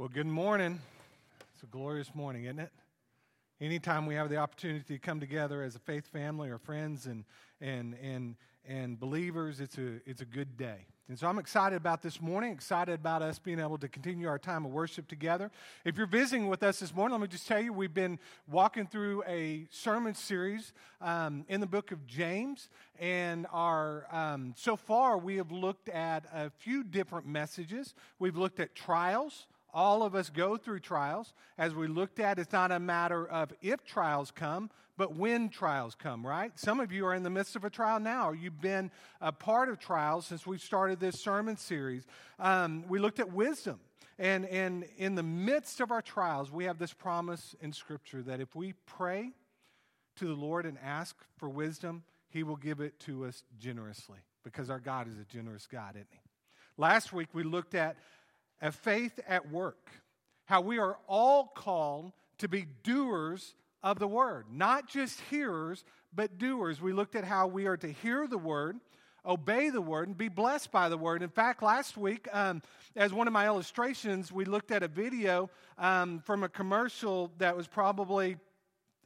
Well, good morning. It's a glorious morning, isn't it? Anytime we have the opportunity to come together as a faith family or friends and, and, and, and believers, it's a, it's a good day. And so I'm excited about this morning, excited about us being able to continue our time of worship together. If you're visiting with us this morning, let me just tell you we've been walking through a sermon series um, in the book of James. And our, um, so far, we have looked at a few different messages. We've looked at trials, all of us go through trials. As we looked at, it's not a matter of if trials come, but when trials come, right? Some of you are in the midst of a trial now. You've been a part of trials since we started this sermon series. Um, we looked at wisdom. And, and in the midst of our trials, we have this promise in Scripture that if we pray to the Lord and ask for wisdom, He will give it to us generously because our God is a generous God, isn't He? Last week, we looked at a faith at work. How we are all called to be doers of the word, not just hearers, but doers. We looked at how we are to hear the word, obey the word, and be blessed by the word. In fact, last week, um, as one of my illustrations, we looked at a video um, from a commercial that was probably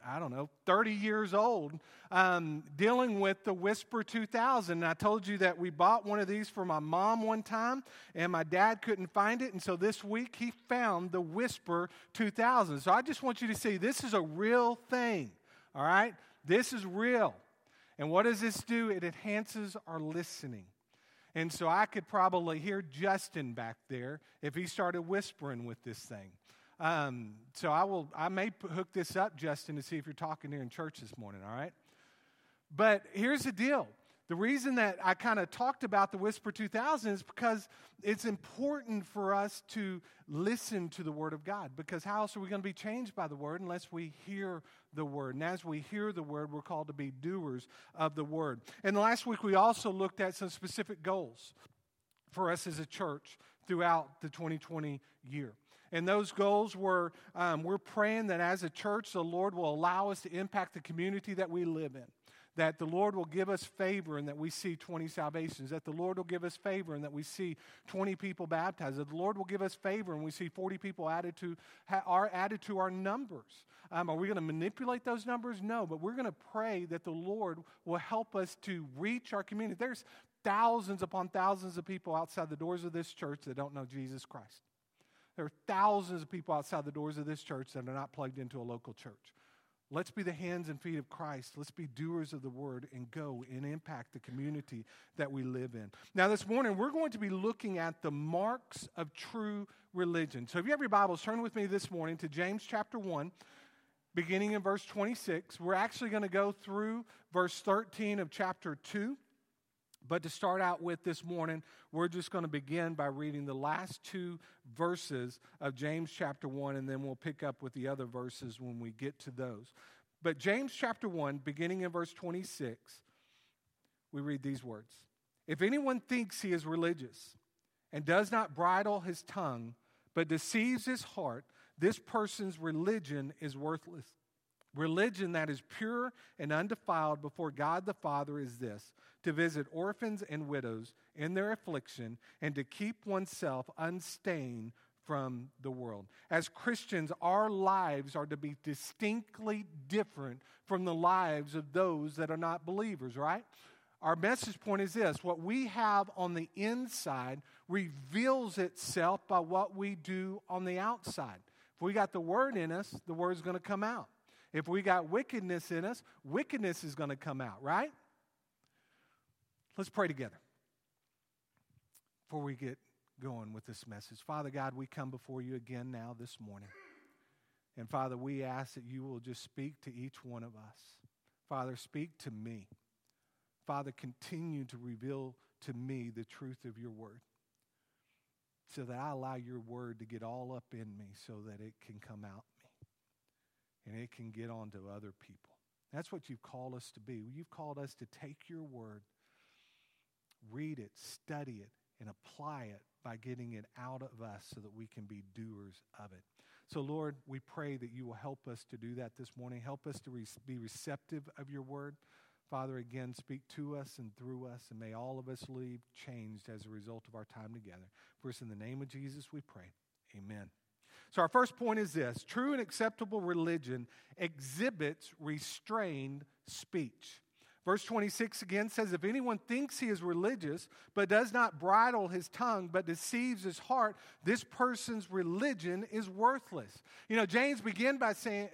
I don't know, 30 years old, um, dealing with the Whisper 2000. And I told you that we bought one of these for my mom one time, and my dad couldn't find it. And so this week he found the Whisper 2000. So I just want you to see this is a real thing, all right? This is real. And what does this do? It enhances our listening. And so I could probably hear Justin back there if he started whispering with this thing. Um, so I will. I may hook this up, Justin, to see if you're talking here in church this morning. All right. But here's the deal. The reason that I kind of talked about the Whisper 2000 is because it's important for us to listen to the Word of God. Because how else are we going to be changed by the Word unless we hear the Word? And as we hear the Word, we're called to be doers of the Word. And last week, we also looked at some specific goals for us as a church throughout the 2020 year. And those goals were um, we're praying that as a church, the Lord will allow us to impact the community that we live in. That the Lord will give us favor and that we see 20 salvations. That the Lord will give us favor and that we see 20 people baptized. That the Lord will give us favor and we see 40 people added to, are added to our numbers. Um, are we going to manipulate those numbers? No, but we're going to pray that the Lord will help us to reach our community. There's thousands upon thousands of people outside the doors of this church that don't know Jesus Christ. There are thousands of people outside the doors of this church that are not plugged into a local church. Let's be the hands and feet of Christ. Let's be doers of the word and go and impact the community that we live in. Now, this morning, we're going to be looking at the marks of true religion. So, if you have your Bibles, turn with me this morning to James chapter 1, beginning in verse 26. We're actually going to go through verse 13 of chapter 2. But to start out with this morning, we're just going to begin by reading the last two verses of James chapter 1, and then we'll pick up with the other verses when we get to those. But James chapter 1, beginning in verse 26, we read these words If anyone thinks he is religious and does not bridle his tongue, but deceives his heart, this person's religion is worthless. Religion that is pure and undefiled before God the Father is this to visit orphans and widows in their affliction and to keep oneself unstained from the world. As Christians, our lives are to be distinctly different from the lives of those that are not believers, right? Our message point is this what we have on the inside reveals itself by what we do on the outside. If we got the word in us, the word's going to come out. If we got wickedness in us, wickedness is going to come out, right? Let's pray together before we get going with this message. Father God, we come before you again now this morning. And Father, we ask that you will just speak to each one of us. Father, speak to me. Father, continue to reveal to me the truth of your word so that I allow your word to get all up in me so that it can come out and it can get on to other people. That's what you've called us to be. You've called us to take your word, read it, study it, and apply it by getting it out of us so that we can be doers of it. So, Lord, we pray that you will help us to do that this morning. Help us to re- be receptive of your word. Father, again, speak to us and through us, and may all of us leave changed as a result of our time together. For us, in the name of Jesus, we pray. Amen. So, our first point is this true and acceptable religion exhibits restrained speech. Verse 26 again says, If anyone thinks he is religious, but does not bridle his tongue, but deceives his heart, this person's religion is worthless. You know, James begin by saying,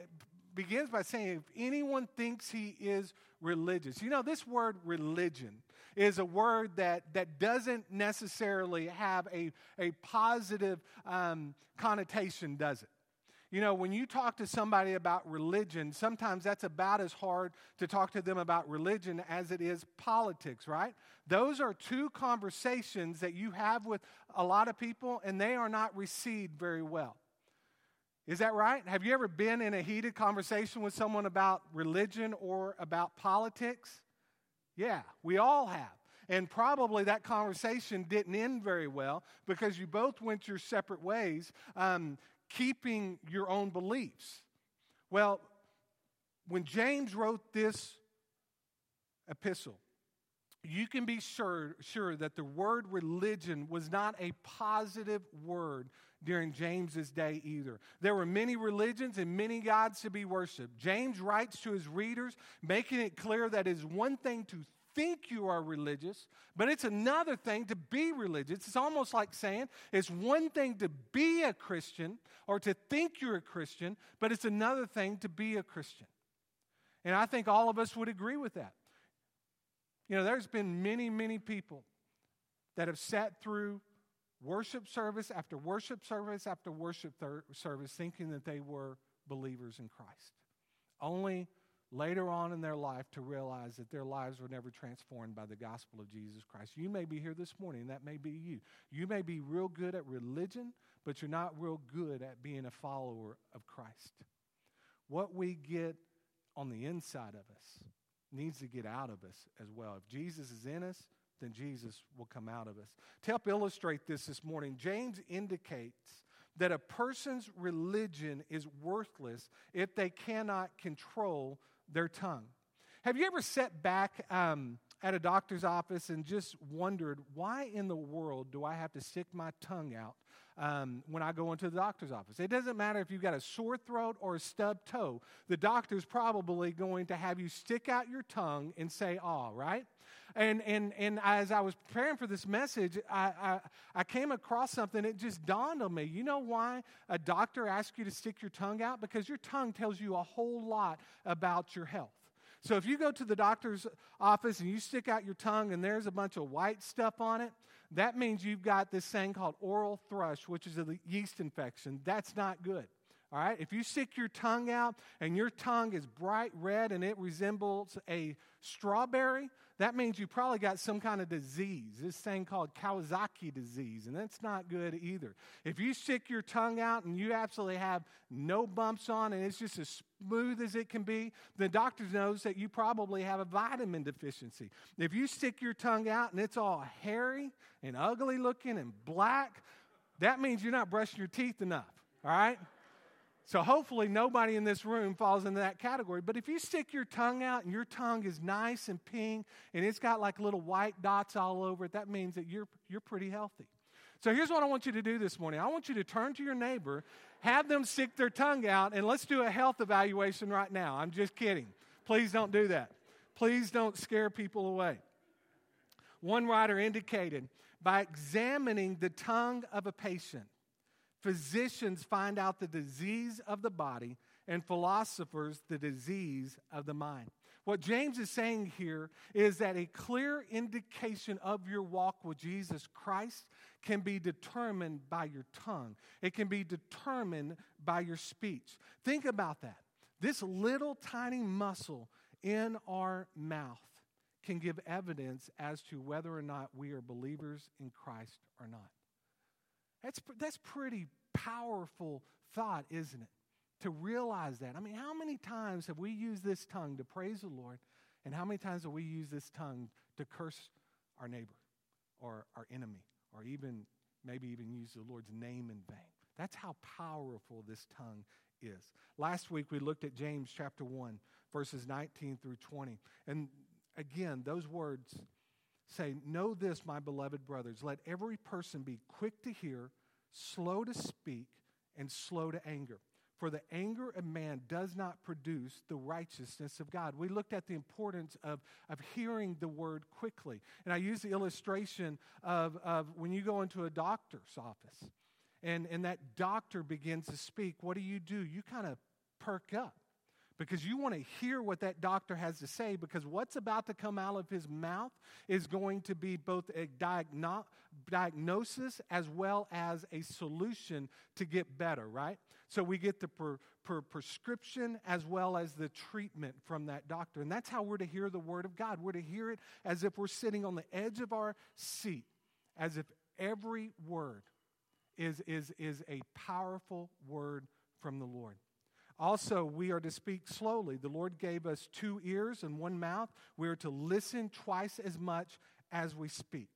begins by saying, If anyone thinks he is religious, you know, this word religion is a word that, that doesn't necessarily have a, a positive um, connotation, does it? You know, when you talk to somebody about religion, sometimes that's about as hard to talk to them about religion as it is politics, right? Those are two conversations that you have with a lot of people, and they are not received very well. Is that right? Have you ever been in a heated conversation with someone about religion or about politics? Yeah, we all have. And probably that conversation didn't end very well because you both went your separate ways. Um, keeping your own beliefs. Well, when James wrote this epistle, you can be sure, sure that the word religion was not a positive word during James's day either. There were many religions and many gods to be worshiped. James writes to his readers, making it clear that it is one thing to think you are religious, but it's another thing to be religious. It's almost like saying it's one thing to be a Christian or to think you're a Christian, but it's another thing to be a Christian. And I think all of us would agree with that. You know, there's been many, many people that have sat through worship service after worship service after worship thir- service thinking that they were believers in Christ. Only later on in their life to realize that their lives were never transformed by the gospel of Jesus Christ. You may be here this morning, that may be you. You may be real good at religion, but you're not real good at being a follower of Christ. What we get on the inside of us needs to get out of us as well. If Jesus is in us, then Jesus will come out of us. To help illustrate this this morning, James indicates that a person's religion is worthless if they cannot control their tongue. Have you ever sat back um, at a doctor's office and just wondered, why in the world do I have to stick my tongue out um, when I go into the doctor's office? It doesn't matter if you've got a sore throat or a stubbed toe, the doctor's probably going to have you stick out your tongue and say, ah, right? And, and, and as I was preparing for this message, I, I, I, came across something. It just dawned on me. You know why a doctor asks you to stick your tongue out? Because your tongue tells you a whole lot about your health. So if you go to the doctor's office and you stick out your tongue and there's a bunch of white stuff on it, that means you've got this thing called oral thrush, which is a yeast infection. That's not good. All right? If you stick your tongue out and your tongue is bright red and it resembles a strawberry, that means you probably got some kind of disease, this thing called Kawasaki disease, and that's not good either. If you stick your tongue out and you absolutely have no bumps on and it's just as smooth as it can be, the doctor knows that you probably have a vitamin deficiency. If you stick your tongue out and it's all hairy and ugly looking and black, that means you're not brushing your teeth enough, all right? So hopefully nobody in this room falls into that category. But if you stick your tongue out and your tongue is nice and pink and it's got like little white dots all over it, that means that you're, you're pretty healthy. So here's what I want you to do this morning I want you to turn to your neighbor, have them stick their tongue out, and let's do a health evaluation right now. I'm just kidding. Please don't do that. Please don't scare people away. One writer indicated by examining the tongue of a patient, Physicians find out the disease of the body, and philosophers the disease of the mind. What James is saying here is that a clear indication of your walk with Jesus Christ can be determined by your tongue, it can be determined by your speech. Think about that. This little tiny muscle in our mouth can give evidence as to whether or not we are believers in Christ or not. That's, that's pretty powerful thought, isn't it? To realize that. I mean, how many times have we used this tongue to praise the Lord, and how many times have we used this tongue to curse our neighbor or our enemy, or even maybe even use the Lord's name in vain? That's how powerful this tongue is. Last week we looked at James chapter 1, verses 19 through 20. And again, those words say, Know this, my beloved brothers, let every person be quick to hear, slow to speak, and slow to anger. For the anger of man does not produce the righteousness of God. We looked at the importance of, of hearing the word quickly. And I use the illustration of, of when you go into a doctor's office and, and that doctor begins to speak, what do you do? You kind of perk up because you want to hear what that doctor has to say because what's about to come out of his mouth is going to be both a diagno- diagnosis as well as a solution to get better, right? So we get the per, per prescription as well as the treatment from that doctor. And that's how we're to hear the word of God. We're to hear it as if we're sitting on the edge of our seat, as if every word is, is, is a powerful word from the Lord. Also, we are to speak slowly. The Lord gave us two ears and one mouth. We are to listen twice as much as we speak.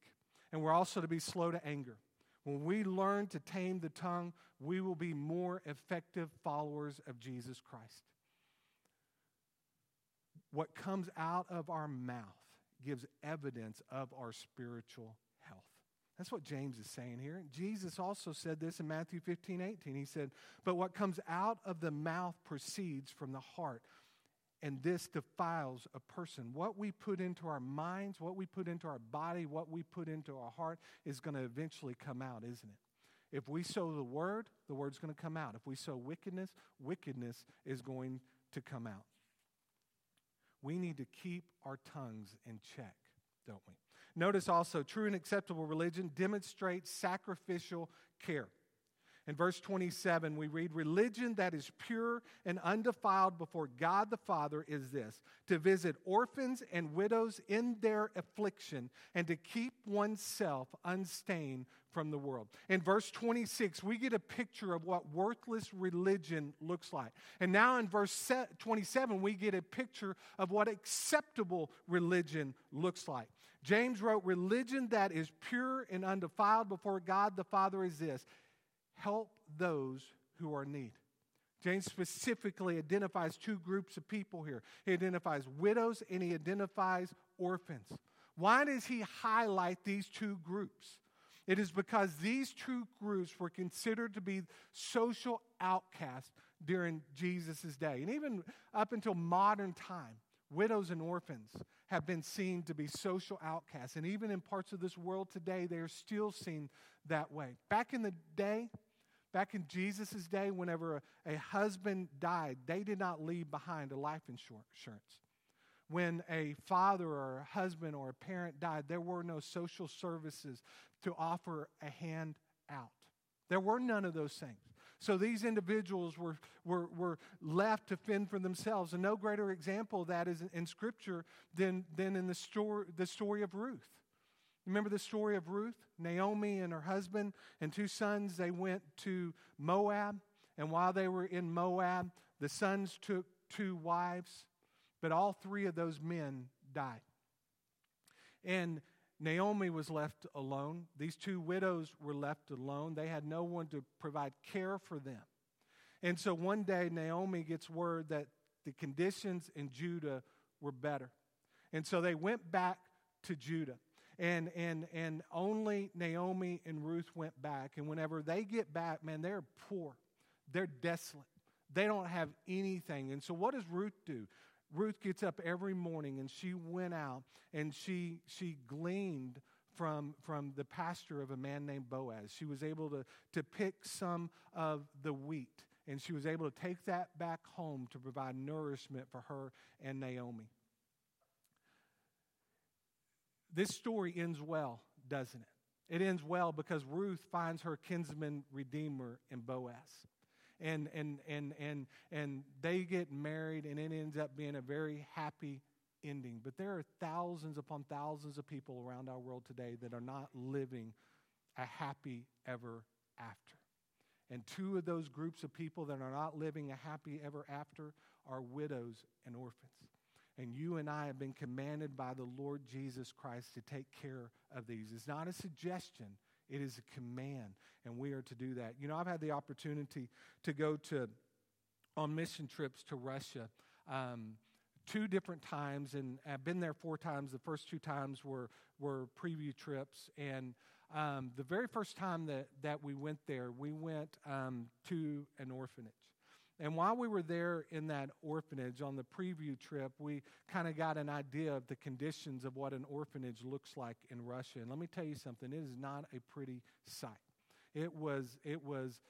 And we're also to be slow to anger. When we learn to tame the tongue, we will be more effective followers of Jesus Christ. What comes out of our mouth gives evidence of our spiritual that's what James is saying here. Jesus also said this in Matthew 15, 18. He said, But what comes out of the mouth proceeds from the heart, and this defiles a person. What we put into our minds, what we put into our body, what we put into our heart is going to eventually come out, isn't it? If we sow the word, the word's going to come out. If we sow wickedness, wickedness is going to come out. We need to keep our tongues in check, don't we? Notice also, true and acceptable religion demonstrates sacrificial care. In verse 27, we read, Religion that is pure and undefiled before God the Father is this to visit orphans and widows in their affliction and to keep oneself unstained from the world. In verse 26, we get a picture of what worthless religion looks like. And now in verse 27, we get a picture of what acceptable religion looks like. James wrote, Religion that is pure and undefiled before God the Father is this help those who are in need. James specifically identifies two groups of people here. He identifies widows and he identifies orphans. Why does he highlight these two groups? It is because these two groups were considered to be social outcasts during Jesus' day. And even up until modern time, widows and orphans have been seen to be social outcasts. And even in parts of this world today, they are still seen that way. Back in the day, back in Jesus' day, whenever a, a husband died, they did not leave behind a life insurance. When a father or a husband or a parent died, there were no social services to offer a hand out. There were none of those things. So these individuals were, were, were left to fend for themselves. And no greater example of that is in Scripture than, than in the story, the story of Ruth. Remember the story of Ruth? Naomi and her husband and two sons, they went to Moab. And while they were in Moab, the sons took two wives, but all three of those men died. And Naomi was left alone. These two widows were left alone. They had no one to provide care for them. And so one day, Naomi gets word that the conditions in Judah were better. And so they went back to Judah. And, and, and only Naomi and Ruth went back. And whenever they get back, man, they're poor. They're desolate. They don't have anything. And so what does Ruth do? Ruth gets up every morning and she went out and she, she gleaned from, from the pasture of a man named Boaz. She was able to, to pick some of the wheat and she was able to take that back home to provide nourishment for her and Naomi. This story ends well, doesn't it? It ends well because Ruth finds her kinsman redeemer in Boaz. And and and and and they get married and it ends up being a very happy ending. But there are thousands upon thousands of people around our world today that are not living a happy ever after. And two of those groups of people that are not living a happy ever after are widows and orphans and you and I have been commanded by the Lord Jesus Christ to take care of these. It's not a suggestion, it is a command, and we are to do that. You know, I've had the opportunity to go to on mission trips to Russia um, two different times, and I've been there four times. The first two times were were preview trips, and um, the very first time that, that we went there, we went um, to an orphanage. And while we were there in that orphanage on the preview trip, we kind of got an idea of the conditions of what an orphanage looks like in Russia. And let me tell you something, it is not a pretty sight. It was, it was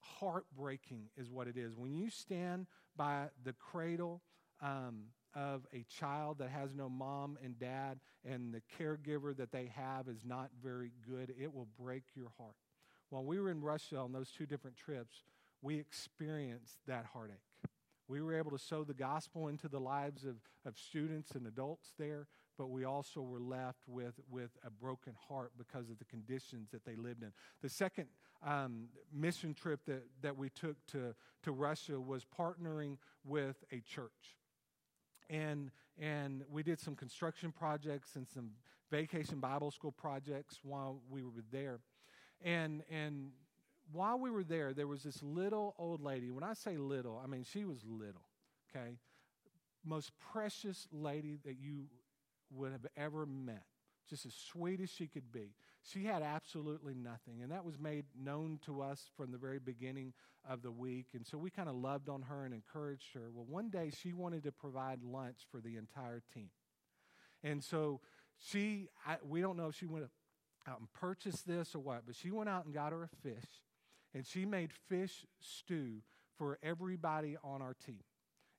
heartbreaking, is what it is. When you stand by the cradle um, of a child that has no mom and dad, and the caregiver that they have is not very good, it will break your heart. While we were in Russia on those two different trips, we experienced that heartache. We were able to sow the gospel into the lives of, of students and adults there, but we also were left with, with a broken heart because of the conditions that they lived in. The second um, mission trip that, that we took to, to Russia was partnering with a church. And, and we did some construction projects and some vacation Bible school projects while we were there. And, and while we were there, there was this little old lady. When I say little, I mean she was little, okay? Most precious lady that you would have ever met. Just as sweet as she could be. She had absolutely nothing. And that was made known to us from the very beginning of the week. And so we kind of loved on her and encouraged her. Well, one day she wanted to provide lunch for the entire team. And so she, I, we don't know if she went out and purchased this or what, but she went out and got her a fish and she made fish stew for everybody on our team.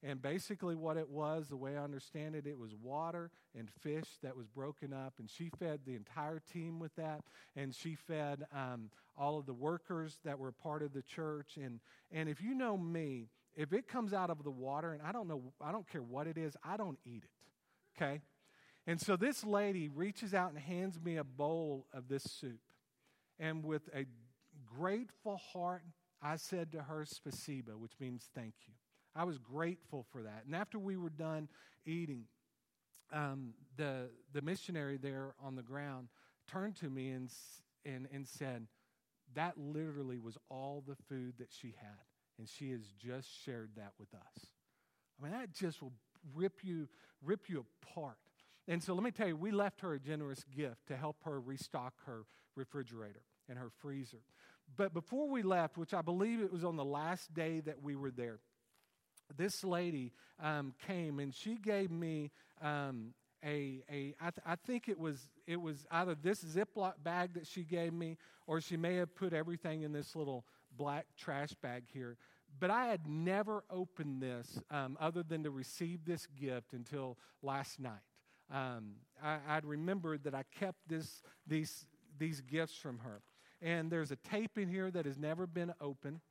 And basically, what it was, the way I understand it, it was water and fish that was broken up. And she fed the entire team with that. And she fed um, all of the workers that were part of the church. And, and if you know me, if it comes out of the water, and I don't know, I don't care what it is, I don't eat it. Okay? And so this lady reaches out and hands me a bowl of this soup. And with a grateful heart, I said to her, Spasiba, which means thank you. I was grateful for that. And after we were done eating, um, the, the missionary there on the ground turned to me and, and, and said, That literally was all the food that she had. And she has just shared that with us. I mean, that just will rip you, rip you apart. And so let me tell you, we left her a generous gift to help her restock her refrigerator and her freezer. But before we left, which I believe it was on the last day that we were there, this lady um, came and she gave me um, a, a I, th- I think it was it was either this Ziploc bag that she gave me, or she may have put everything in this little black trash bag here. But I had never opened this um, other than to receive this gift until last night. Um, I, I'd remembered that I kept this, these, these gifts from her. And there's a tape in here that has never been opened.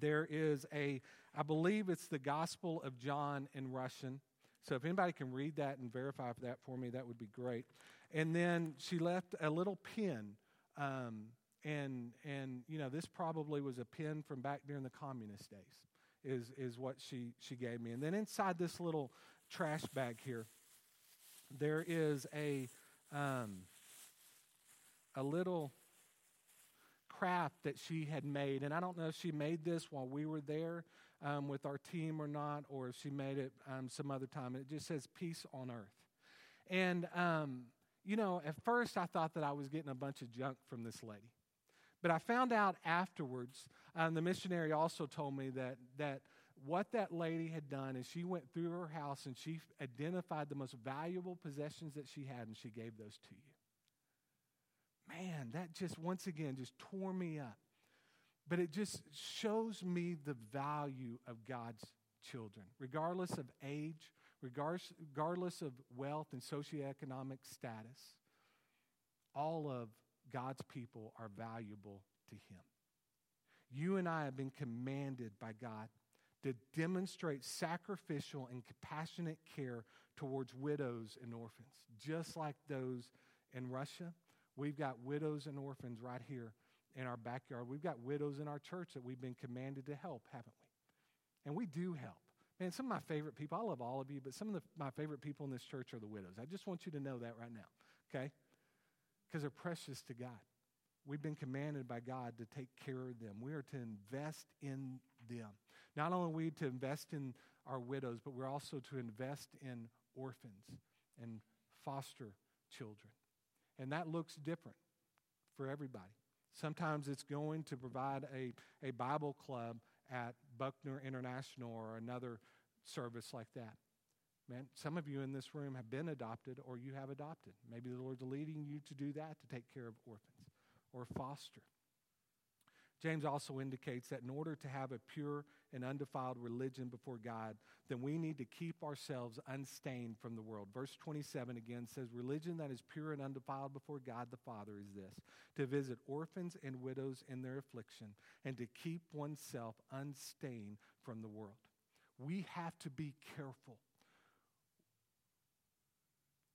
There is a, I believe it's the Gospel of John in Russian. So if anybody can read that and verify that for me, that would be great. And then she left a little pin. Um, and, and, you know, this probably was a pin from back during the communist days, is, is what she, she gave me. And then inside this little trash bag here, there is a, um, a little craft that she had made. And I don't know if she made this while we were there um, with our team or not, or if she made it um, some other time. It just says peace on earth. And, um, you know, at first I thought that I was getting a bunch of junk from this lady. But I found out afterwards, um, the missionary also told me that, that what that lady had done is she went through her house and she identified the most valuable possessions that she had and she gave those to you man, that just once again just tore me up. But it just shows me the value of God's children, regardless of age, regardless of wealth and socioeconomic status. All of God's people are valuable to Him. You and I have been commanded by God to demonstrate sacrificial and compassionate care towards widows and orphans, just like those in Russia We've got widows and orphans right here in our backyard. We've got widows in our church that we've been commanded to help, haven't we? And we do help. Man, some of my favorite people, I love all of you, but some of the, my favorite people in this church are the widows. I just want you to know that right now, okay? Because they're precious to God. We've been commanded by God to take care of them. We are to invest in them. Not only are we to invest in our widows, but we're also to invest in orphans and foster children. And that looks different for everybody. Sometimes it's going to provide a, a Bible club at Buckner International or another service like that. Man, some of you in this room have been adopted or you have adopted. Maybe the Lord's leading you to do that, to take care of orphans or foster. James also indicates that in order to have a pure and undefiled religion before God, then we need to keep ourselves unstained from the world. Verse 27 again says, Religion that is pure and undefiled before God the Father is this to visit orphans and widows in their affliction and to keep oneself unstained from the world. We have to be careful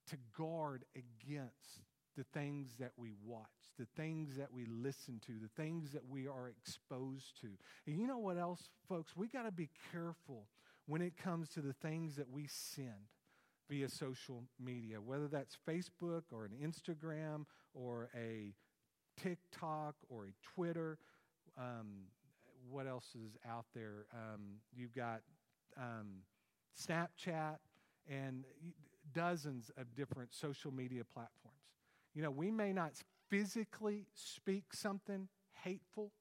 to guard against the things that we watch, the things that we listen to, the things that we are exposed to. And you know what else, folks? We got to be careful when it comes to the things that we send via social media, whether that's Facebook or an Instagram or a TikTok or a Twitter. Um, what else is out there? Um, you've got um, Snapchat and dozens of different social media platforms. You know, we may not physically speak something hateful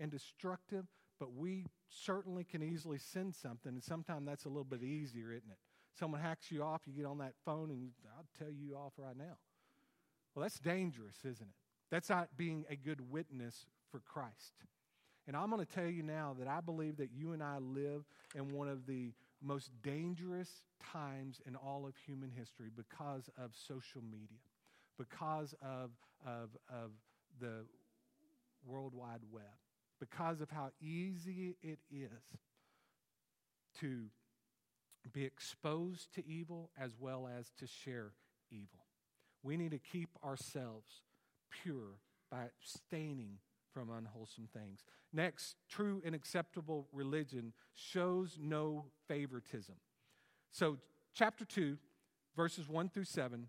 and destructive, but we certainly can easily send something, and sometimes that's a little bit easier, isn't it? Someone hacks you off, you get on that phone, and I'll tell you off right now. Well, that's dangerous, isn't it? That's not being a good witness for Christ. And I'm going to tell you now that I believe that you and I live in one of the most dangerous times in all of human history because of social media because of, of, of the World Wide Web, because of how easy it is to be exposed to evil as well as to share evil. We need to keep ourselves pure by abstaining from unwholesome things. Next, true and acceptable religion shows no favoritism. So, chapter 2, verses 1 through 7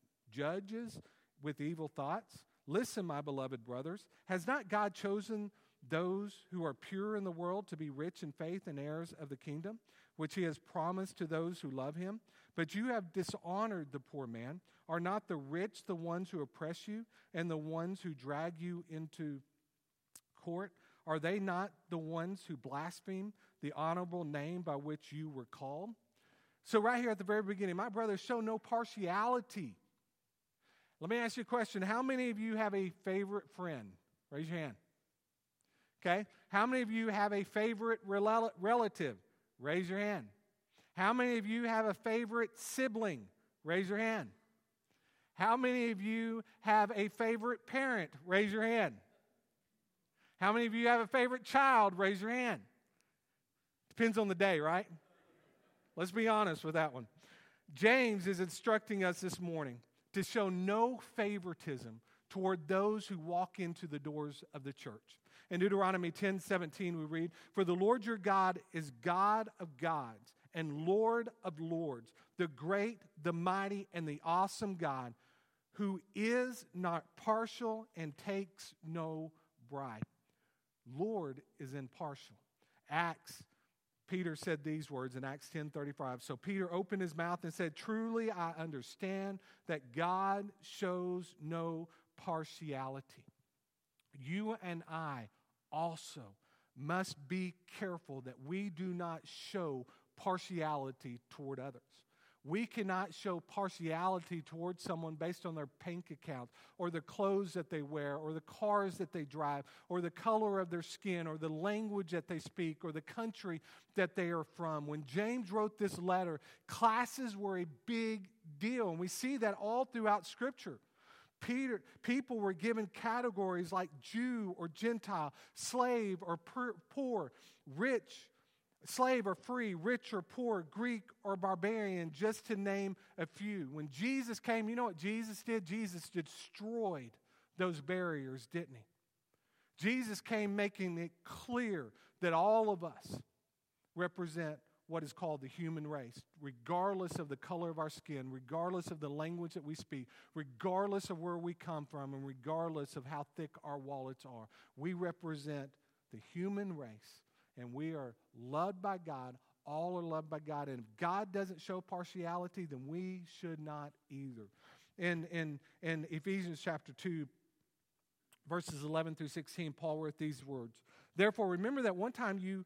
judges with evil thoughts? Listen, my beloved brothers, has not God chosen those who are pure in the world to be rich in faith and heirs of the kingdom, which he has promised to those who love him? But you have dishonored the poor man. Are not the rich the ones who oppress you and the ones who drag you into court? Are they not the ones who blaspheme the honorable name by which you were called? So, right here at the very beginning, my brothers, show no partiality let me ask you a question. How many of you have a favorite friend? Raise your hand. Okay. How many of you have a favorite rel- relative? Raise your hand. How many of you have a favorite sibling? Raise your hand. How many of you have a favorite parent? Raise your hand. How many of you have a favorite child? Raise your hand. Depends on the day, right? Let's be honest with that one. James is instructing us this morning to show no favoritism toward those who walk into the doors of the church. In Deuteronomy 10 17, we read, For the Lord your God is God of gods and Lord of lords, the great, the mighty, and the awesome God, who is not partial and takes no bribe. Lord is impartial. Acts Peter said these words in Acts 10:35. So Peter opened his mouth and said, "Truly I understand that God shows no partiality. You and I also must be careful that we do not show partiality toward others. We cannot show partiality towards someone based on their bank account or the clothes that they wear or the cars that they drive or the color of their skin or the language that they speak or the country that they are from. When James wrote this letter, classes were a big deal. And we see that all throughout Scripture. Peter, people were given categories like Jew or Gentile, slave or poor, rich slave or free, rich or poor, Greek or barbarian, just to name a few. When Jesus came, you know what Jesus did? Jesus destroyed those barriers, didn't he? Jesus came making it clear that all of us represent what is called the human race, regardless of the color of our skin, regardless of the language that we speak, regardless of where we come from, and regardless of how thick our wallets are. We represent the human race, and we are loved by God. All are loved by God. And if God doesn't show partiality, then we should not either. In, in, in Ephesians chapter 2, verses 11 through 16, Paul wrote these words Therefore, remember that one time you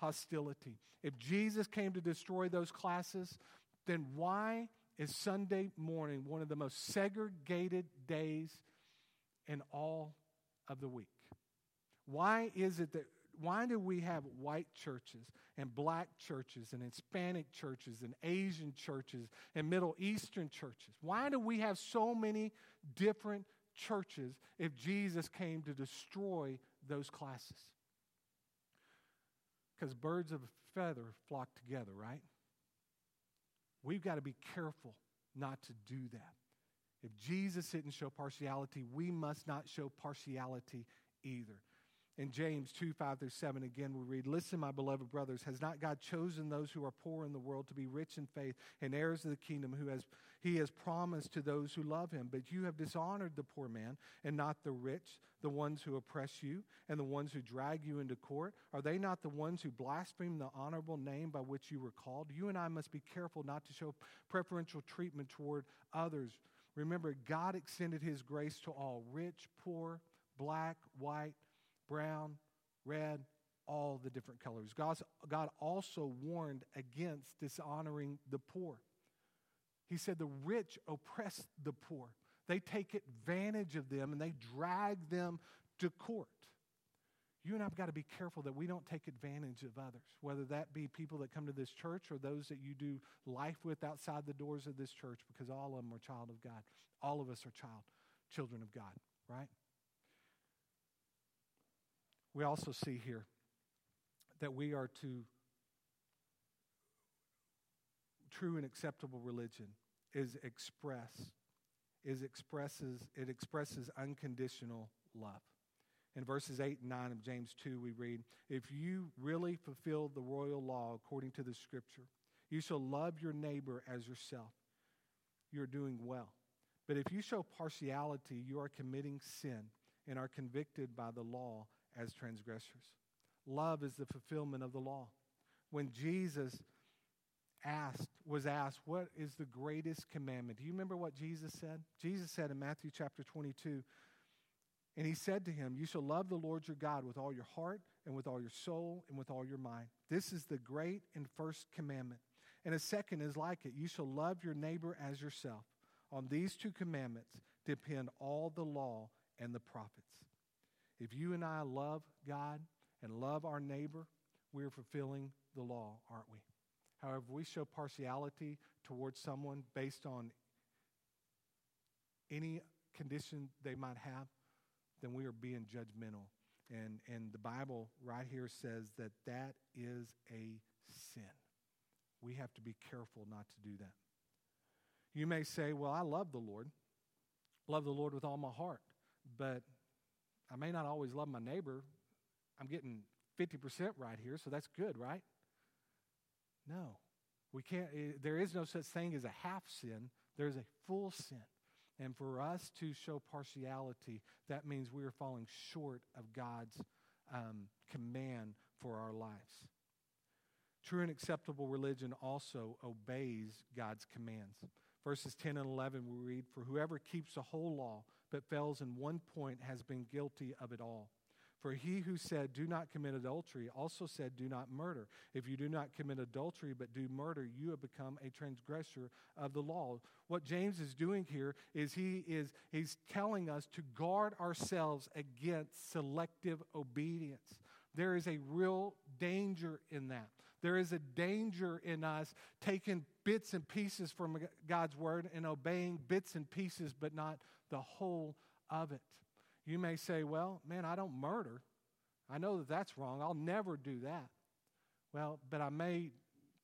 hostility. If Jesus came to destroy those classes, then why is Sunday morning one of the most segregated days in all of the week? Why is it that why do we have white churches and black churches and Hispanic churches and Asian churches and Middle Eastern churches? Why do we have so many different churches if Jesus came to destroy those classes? Because birds of a feather flock together, right? We've got to be careful not to do that. If Jesus didn't show partiality, we must not show partiality either. In James 2 5 through 7, again, we read, Listen, my beloved brothers, has not God chosen those who are poor in the world to be rich in faith and heirs of the kingdom who has, he has promised to those who love him? But you have dishonored the poor man and not the rich, the ones who oppress you and the ones who drag you into court. Are they not the ones who blaspheme the honorable name by which you were called? You and I must be careful not to show preferential treatment toward others. Remember, God extended his grace to all rich, poor, black, white, brown, red, all the different colors. God's, God also warned against dishonoring the poor. He said the rich oppress the poor, they take advantage of them and they drag them to court. You and I've got to be careful that we don't take advantage of others, whether that be people that come to this church or those that you do life with outside the doors of this church, because all of them are child of God. All of us are child, children of God, right? We also see here that we are to true and acceptable religion is express is expresses it expresses unconditional love. In verses 8 and 9 of James 2 we read, if you really fulfill the royal law according to the scripture, you shall love your neighbor as yourself. You're doing well. But if you show partiality, you are committing sin and are convicted by the law as transgressors. Love is the fulfillment of the law. When Jesus asked was asked, "What is the greatest commandment?" Do you remember what Jesus said? Jesus said in Matthew chapter 22, and he said to him, "You shall love the Lord your God with all your heart and with all your soul and with all your mind. This is the great and first commandment. And a second is like it. You shall love your neighbor as yourself. On these two commandments depend all the law and the prophets." If you and I love God and love our neighbor, we're fulfilling the law, aren't we? However, we show partiality towards someone based on any condition they might have, then we are being judgmental. And, and the Bible right here says that that is a sin. We have to be careful not to do that. You may say, Well, I love the Lord, love the Lord with all my heart, but I may not always love my neighbor. I'm getting 50% right here, so that's good, right? No. We can't, eh, there is no such thing as a half sin, there's a full sin. And for us to show partiality, that means we are falling short of God's um, command for our lives. True and acceptable religion also obeys God's commands. Verses 10 and 11, we read, For whoever keeps the whole law but fails in one point has been guilty of it all. For he who said, Do not commit adultery, also said, Do not murder. If you do not commit adultery but do murder, you have become a transgressor of the law. What James is doing here is he is he's telling us to guard ourselves against selective obedience. There is a real danger in that. There is a danger in us taking bits and pieces from God's word and obeying bits and pieces, but not the whole of it. You may say, well, man, I don't murder. I know that that's wrong. I'll never do that. Well, but I may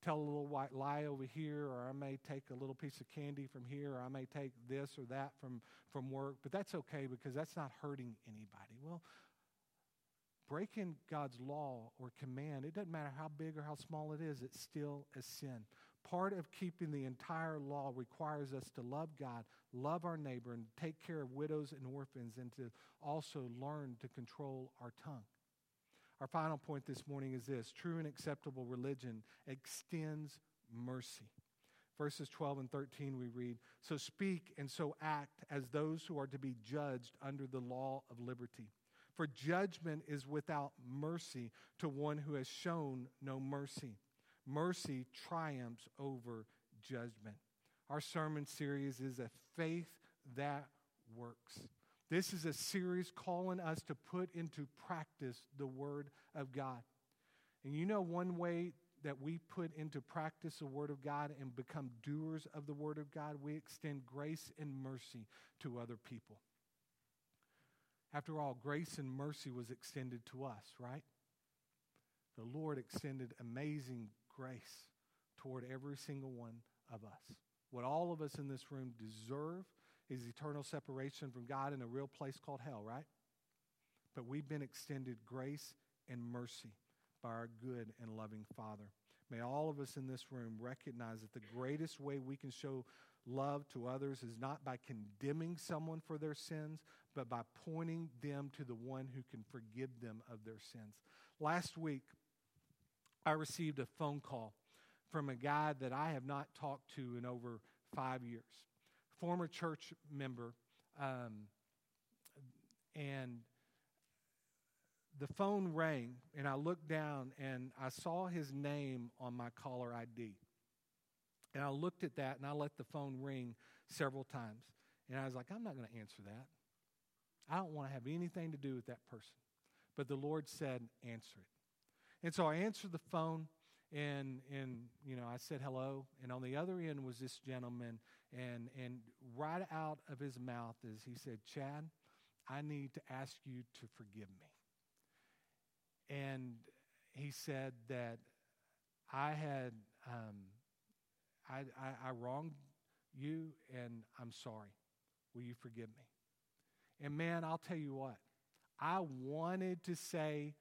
tell a little white lie over here, or I may take a little piece of candy from here, or I may take this or that from, from work, but that's okay because that's not hurting anybody. Well, breaking God's law or command, it doesn't matter how big or how small it is, it's still a sin. Part of keeping the entire law requires us to love God, love our neighbor, and take care of widows and orphans, and to also learn to control our tongue. Our final point this morning is this true and acceptable religion extends mercy. Verses 12 and 13, we read So speak and so act as those who are to be judged under the law of liberty. For judgment is without mercy to one who has shown no mercy mercy triumphs over judgment. Our sermon series is a faith that works. This is a series calling us to put into practice the Word of God. And you know, one way that we put into practice the Word of God and become doers of the Word of God, we extend grace and mercy to other people. After all, grace and mercy was extended to us, right? The Lord extended amazing grace toward every single one of us. What all of us in this room deserve is eternal separation from God in a real place called hell, right? But we've been extended grace and mercy by our good and loving Father. May all of us in this room recognize that the greatest way we can show love to others is not by condemning someone for their sins, but by pointing them to the one who can forgive them of their sins. Last week, I received a phone call from a guy that I have not talked to in over five years, former church member. Um, and the phone rang, and I looked down and I saw his name on my caller ID. And I looked at that and I let the phone ring several times. And I was like, I'm not going to answer that. I don't want to have anything to do with that person. But the Lord said, answer it. And so I answered the phone and and you know I said hello and on the other end was this gentleman and and right out of his mouth is he said Chad I need to ask you to forgive me and he said that I had um, I, I, I wronged you and I'm sorry will you forgive me and man I'll tell you what I wanted to say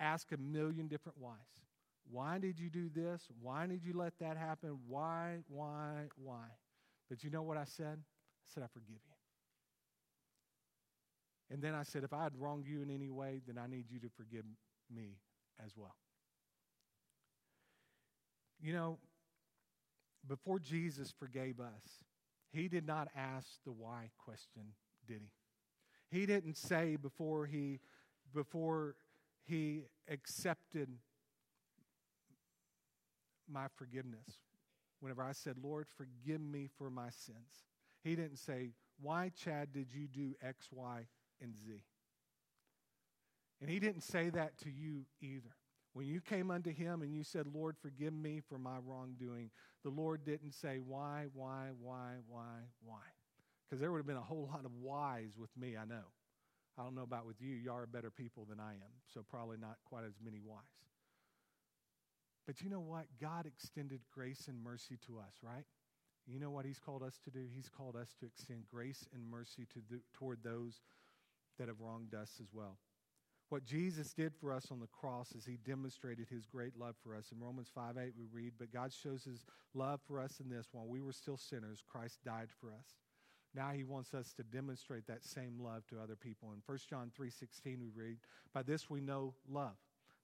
ask a million different whys. Why did you do this? Why did you let that happen? Why, why, why? But you know what I said? I said, I forgive you. And then I said, if I had wronged you in any way, then I need you to forgive me as well. You know, before Jesus forgave us, he did not ask the why question, did he? He didn't say before he before he accepted my forgiveness. Whenever I said, Lord, forgive me for my sins, he didn't say, Why, Chad, did you do X, Y, and Z? And he didn't say that to you either. When you came unto him and you said, Lord, forgive me for my wrongdoing, the Lord didn't say, Why, why, why, why, why? Because there would have been a whole lot of whys with me, I know. I don't know about with you. You are better people than I am, so probably not quite as many whys. But you know what? God extended grace and mercy to us, right? You know what He's called us to do? He's called us to extend grace and mercy to the, toward those that have wronged us as well. What Jesus did for us on the cross is he demonstrated his great love for us. In Romans 5 8, we read, But God shows his love for us in this while we were still sinners, Christ died for us. Now he wants us to demonstrate that same love to other people. In 1 John 3:16 we read, "By this we know love,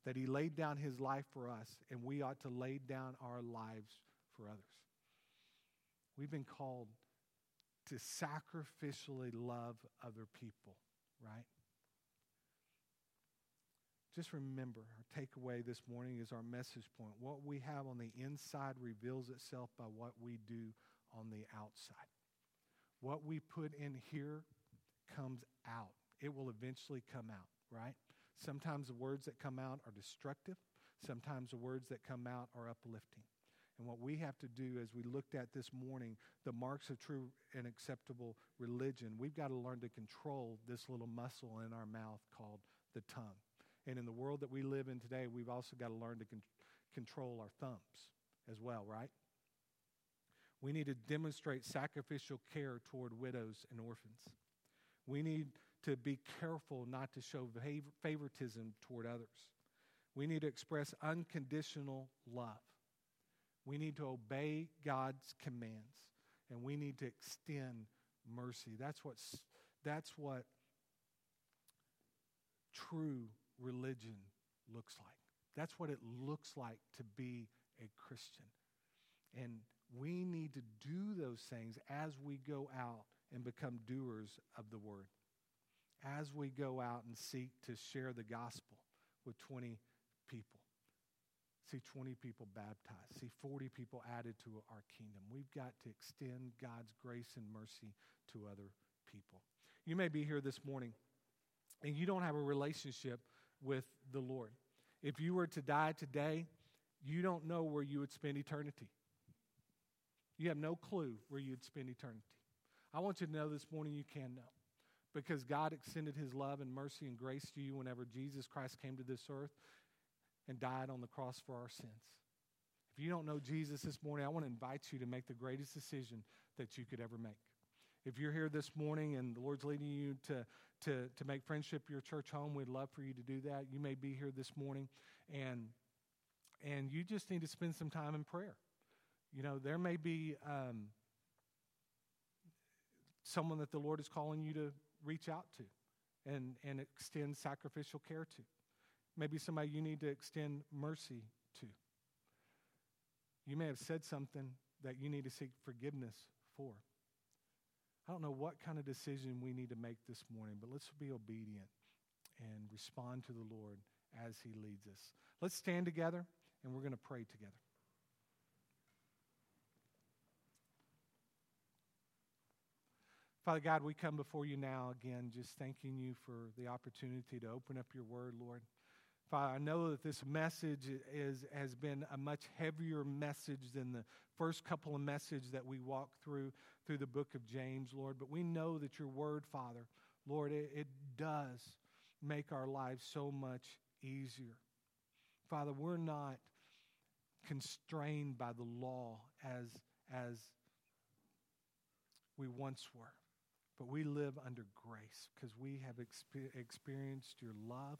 that he laid down his life for us, and we ought to lay down our lives for others." We've been called to sacrificially love other people, right? Just remember, our takeaway this morning is our message point. What we have on the inside reveals itself by what we do on the outside. What we put in here comes out. It will eventually come out, right? Sometimes the words that come out are destructive. Sometimes the words that come out are uplifting. And what we have to do as we looked at this morning, the marks of true and acceptable religion, we've got to learn to control this little muscle in our mouth called the tongue. And in the world that we live in today, we've also got to learn to con- control our thumbs as well, right? We need to demonstrate sacrificial care toward widows and orphans. We need to be careful not to show favoritism toward others. We need to express unconditional love. We need to obey God's commands and we need to extend mercy. That's what, that's what true religion looks like. That's what it looks like to be a Christian. And we need to do those things as we go out and become doers of the word. As we go out and seek to share the gospel with 20 people see 20 people baptized, see 40 people added to our kingdom. We've got to extend God's grace and mercy to other people. You may be here this morning and you don't have a relationship with the Lord. If you were to die today, you don't know where you would spend eternity. You have no clue where you'd spend eternity. I want you to know this morning you can know. Because God extended his love and mercy and grace to you whenever Jesus Christ came to this earth and died on the cross for our sins. If you don't know Jesus this morning, I want to invite you to make the greatest decision that you could ever make. If you're here this morning and the Lord's leading you to, to, to make friendship your church home, we'd love for you to do that. You may be here this morning and, and you just need to spend some time in prayer. You know, there may be um, someone that the Lord is calling you to reach out to and, and extend sacrificial care to maybe somebody you need to extend mercy to. You may have said something that you need to seek forgiveness for. I don't know what kind of decision we need to make this morning, but let's be obedient and respond to the Lord as He leads us. Let's stand together and we're going to pray together. Father God, we come before you now again, just thanking you for the opportunity to open up your word, Lord. Father, I know that this message is, has been a much heavier message than the first couple of messages that we walked through through the book of James, Lord. But we know that your word, Father, Lord, it, it does make our lives so much easier. Father, we're not constrained by the law as, as we once were, but we live under grace because we have exper- experienced your love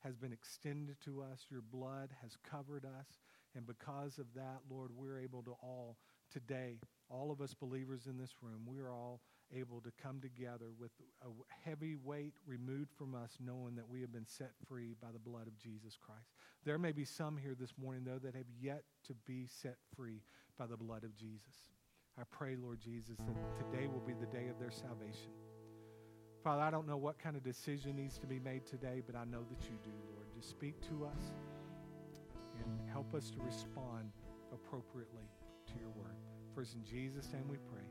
has been extended to us. Your blood has covered us. And because of that, Lord, we're able to all today, all of us believers in this room, we are all able to come together with a heavy weight removed from us, knowing that we have been set free by the blood of Jesus Christ. There may be some here this morning, though, that have yet to be set free by the blood of Jesus. I pray, Lord Jesus, that today will be the day of their salvation. Father, I don't know what kind of decision needs to be made today, but I know that you do, Lord. Just speak to us and help us to respond appropriately to your word. For in Jesus' name we pray.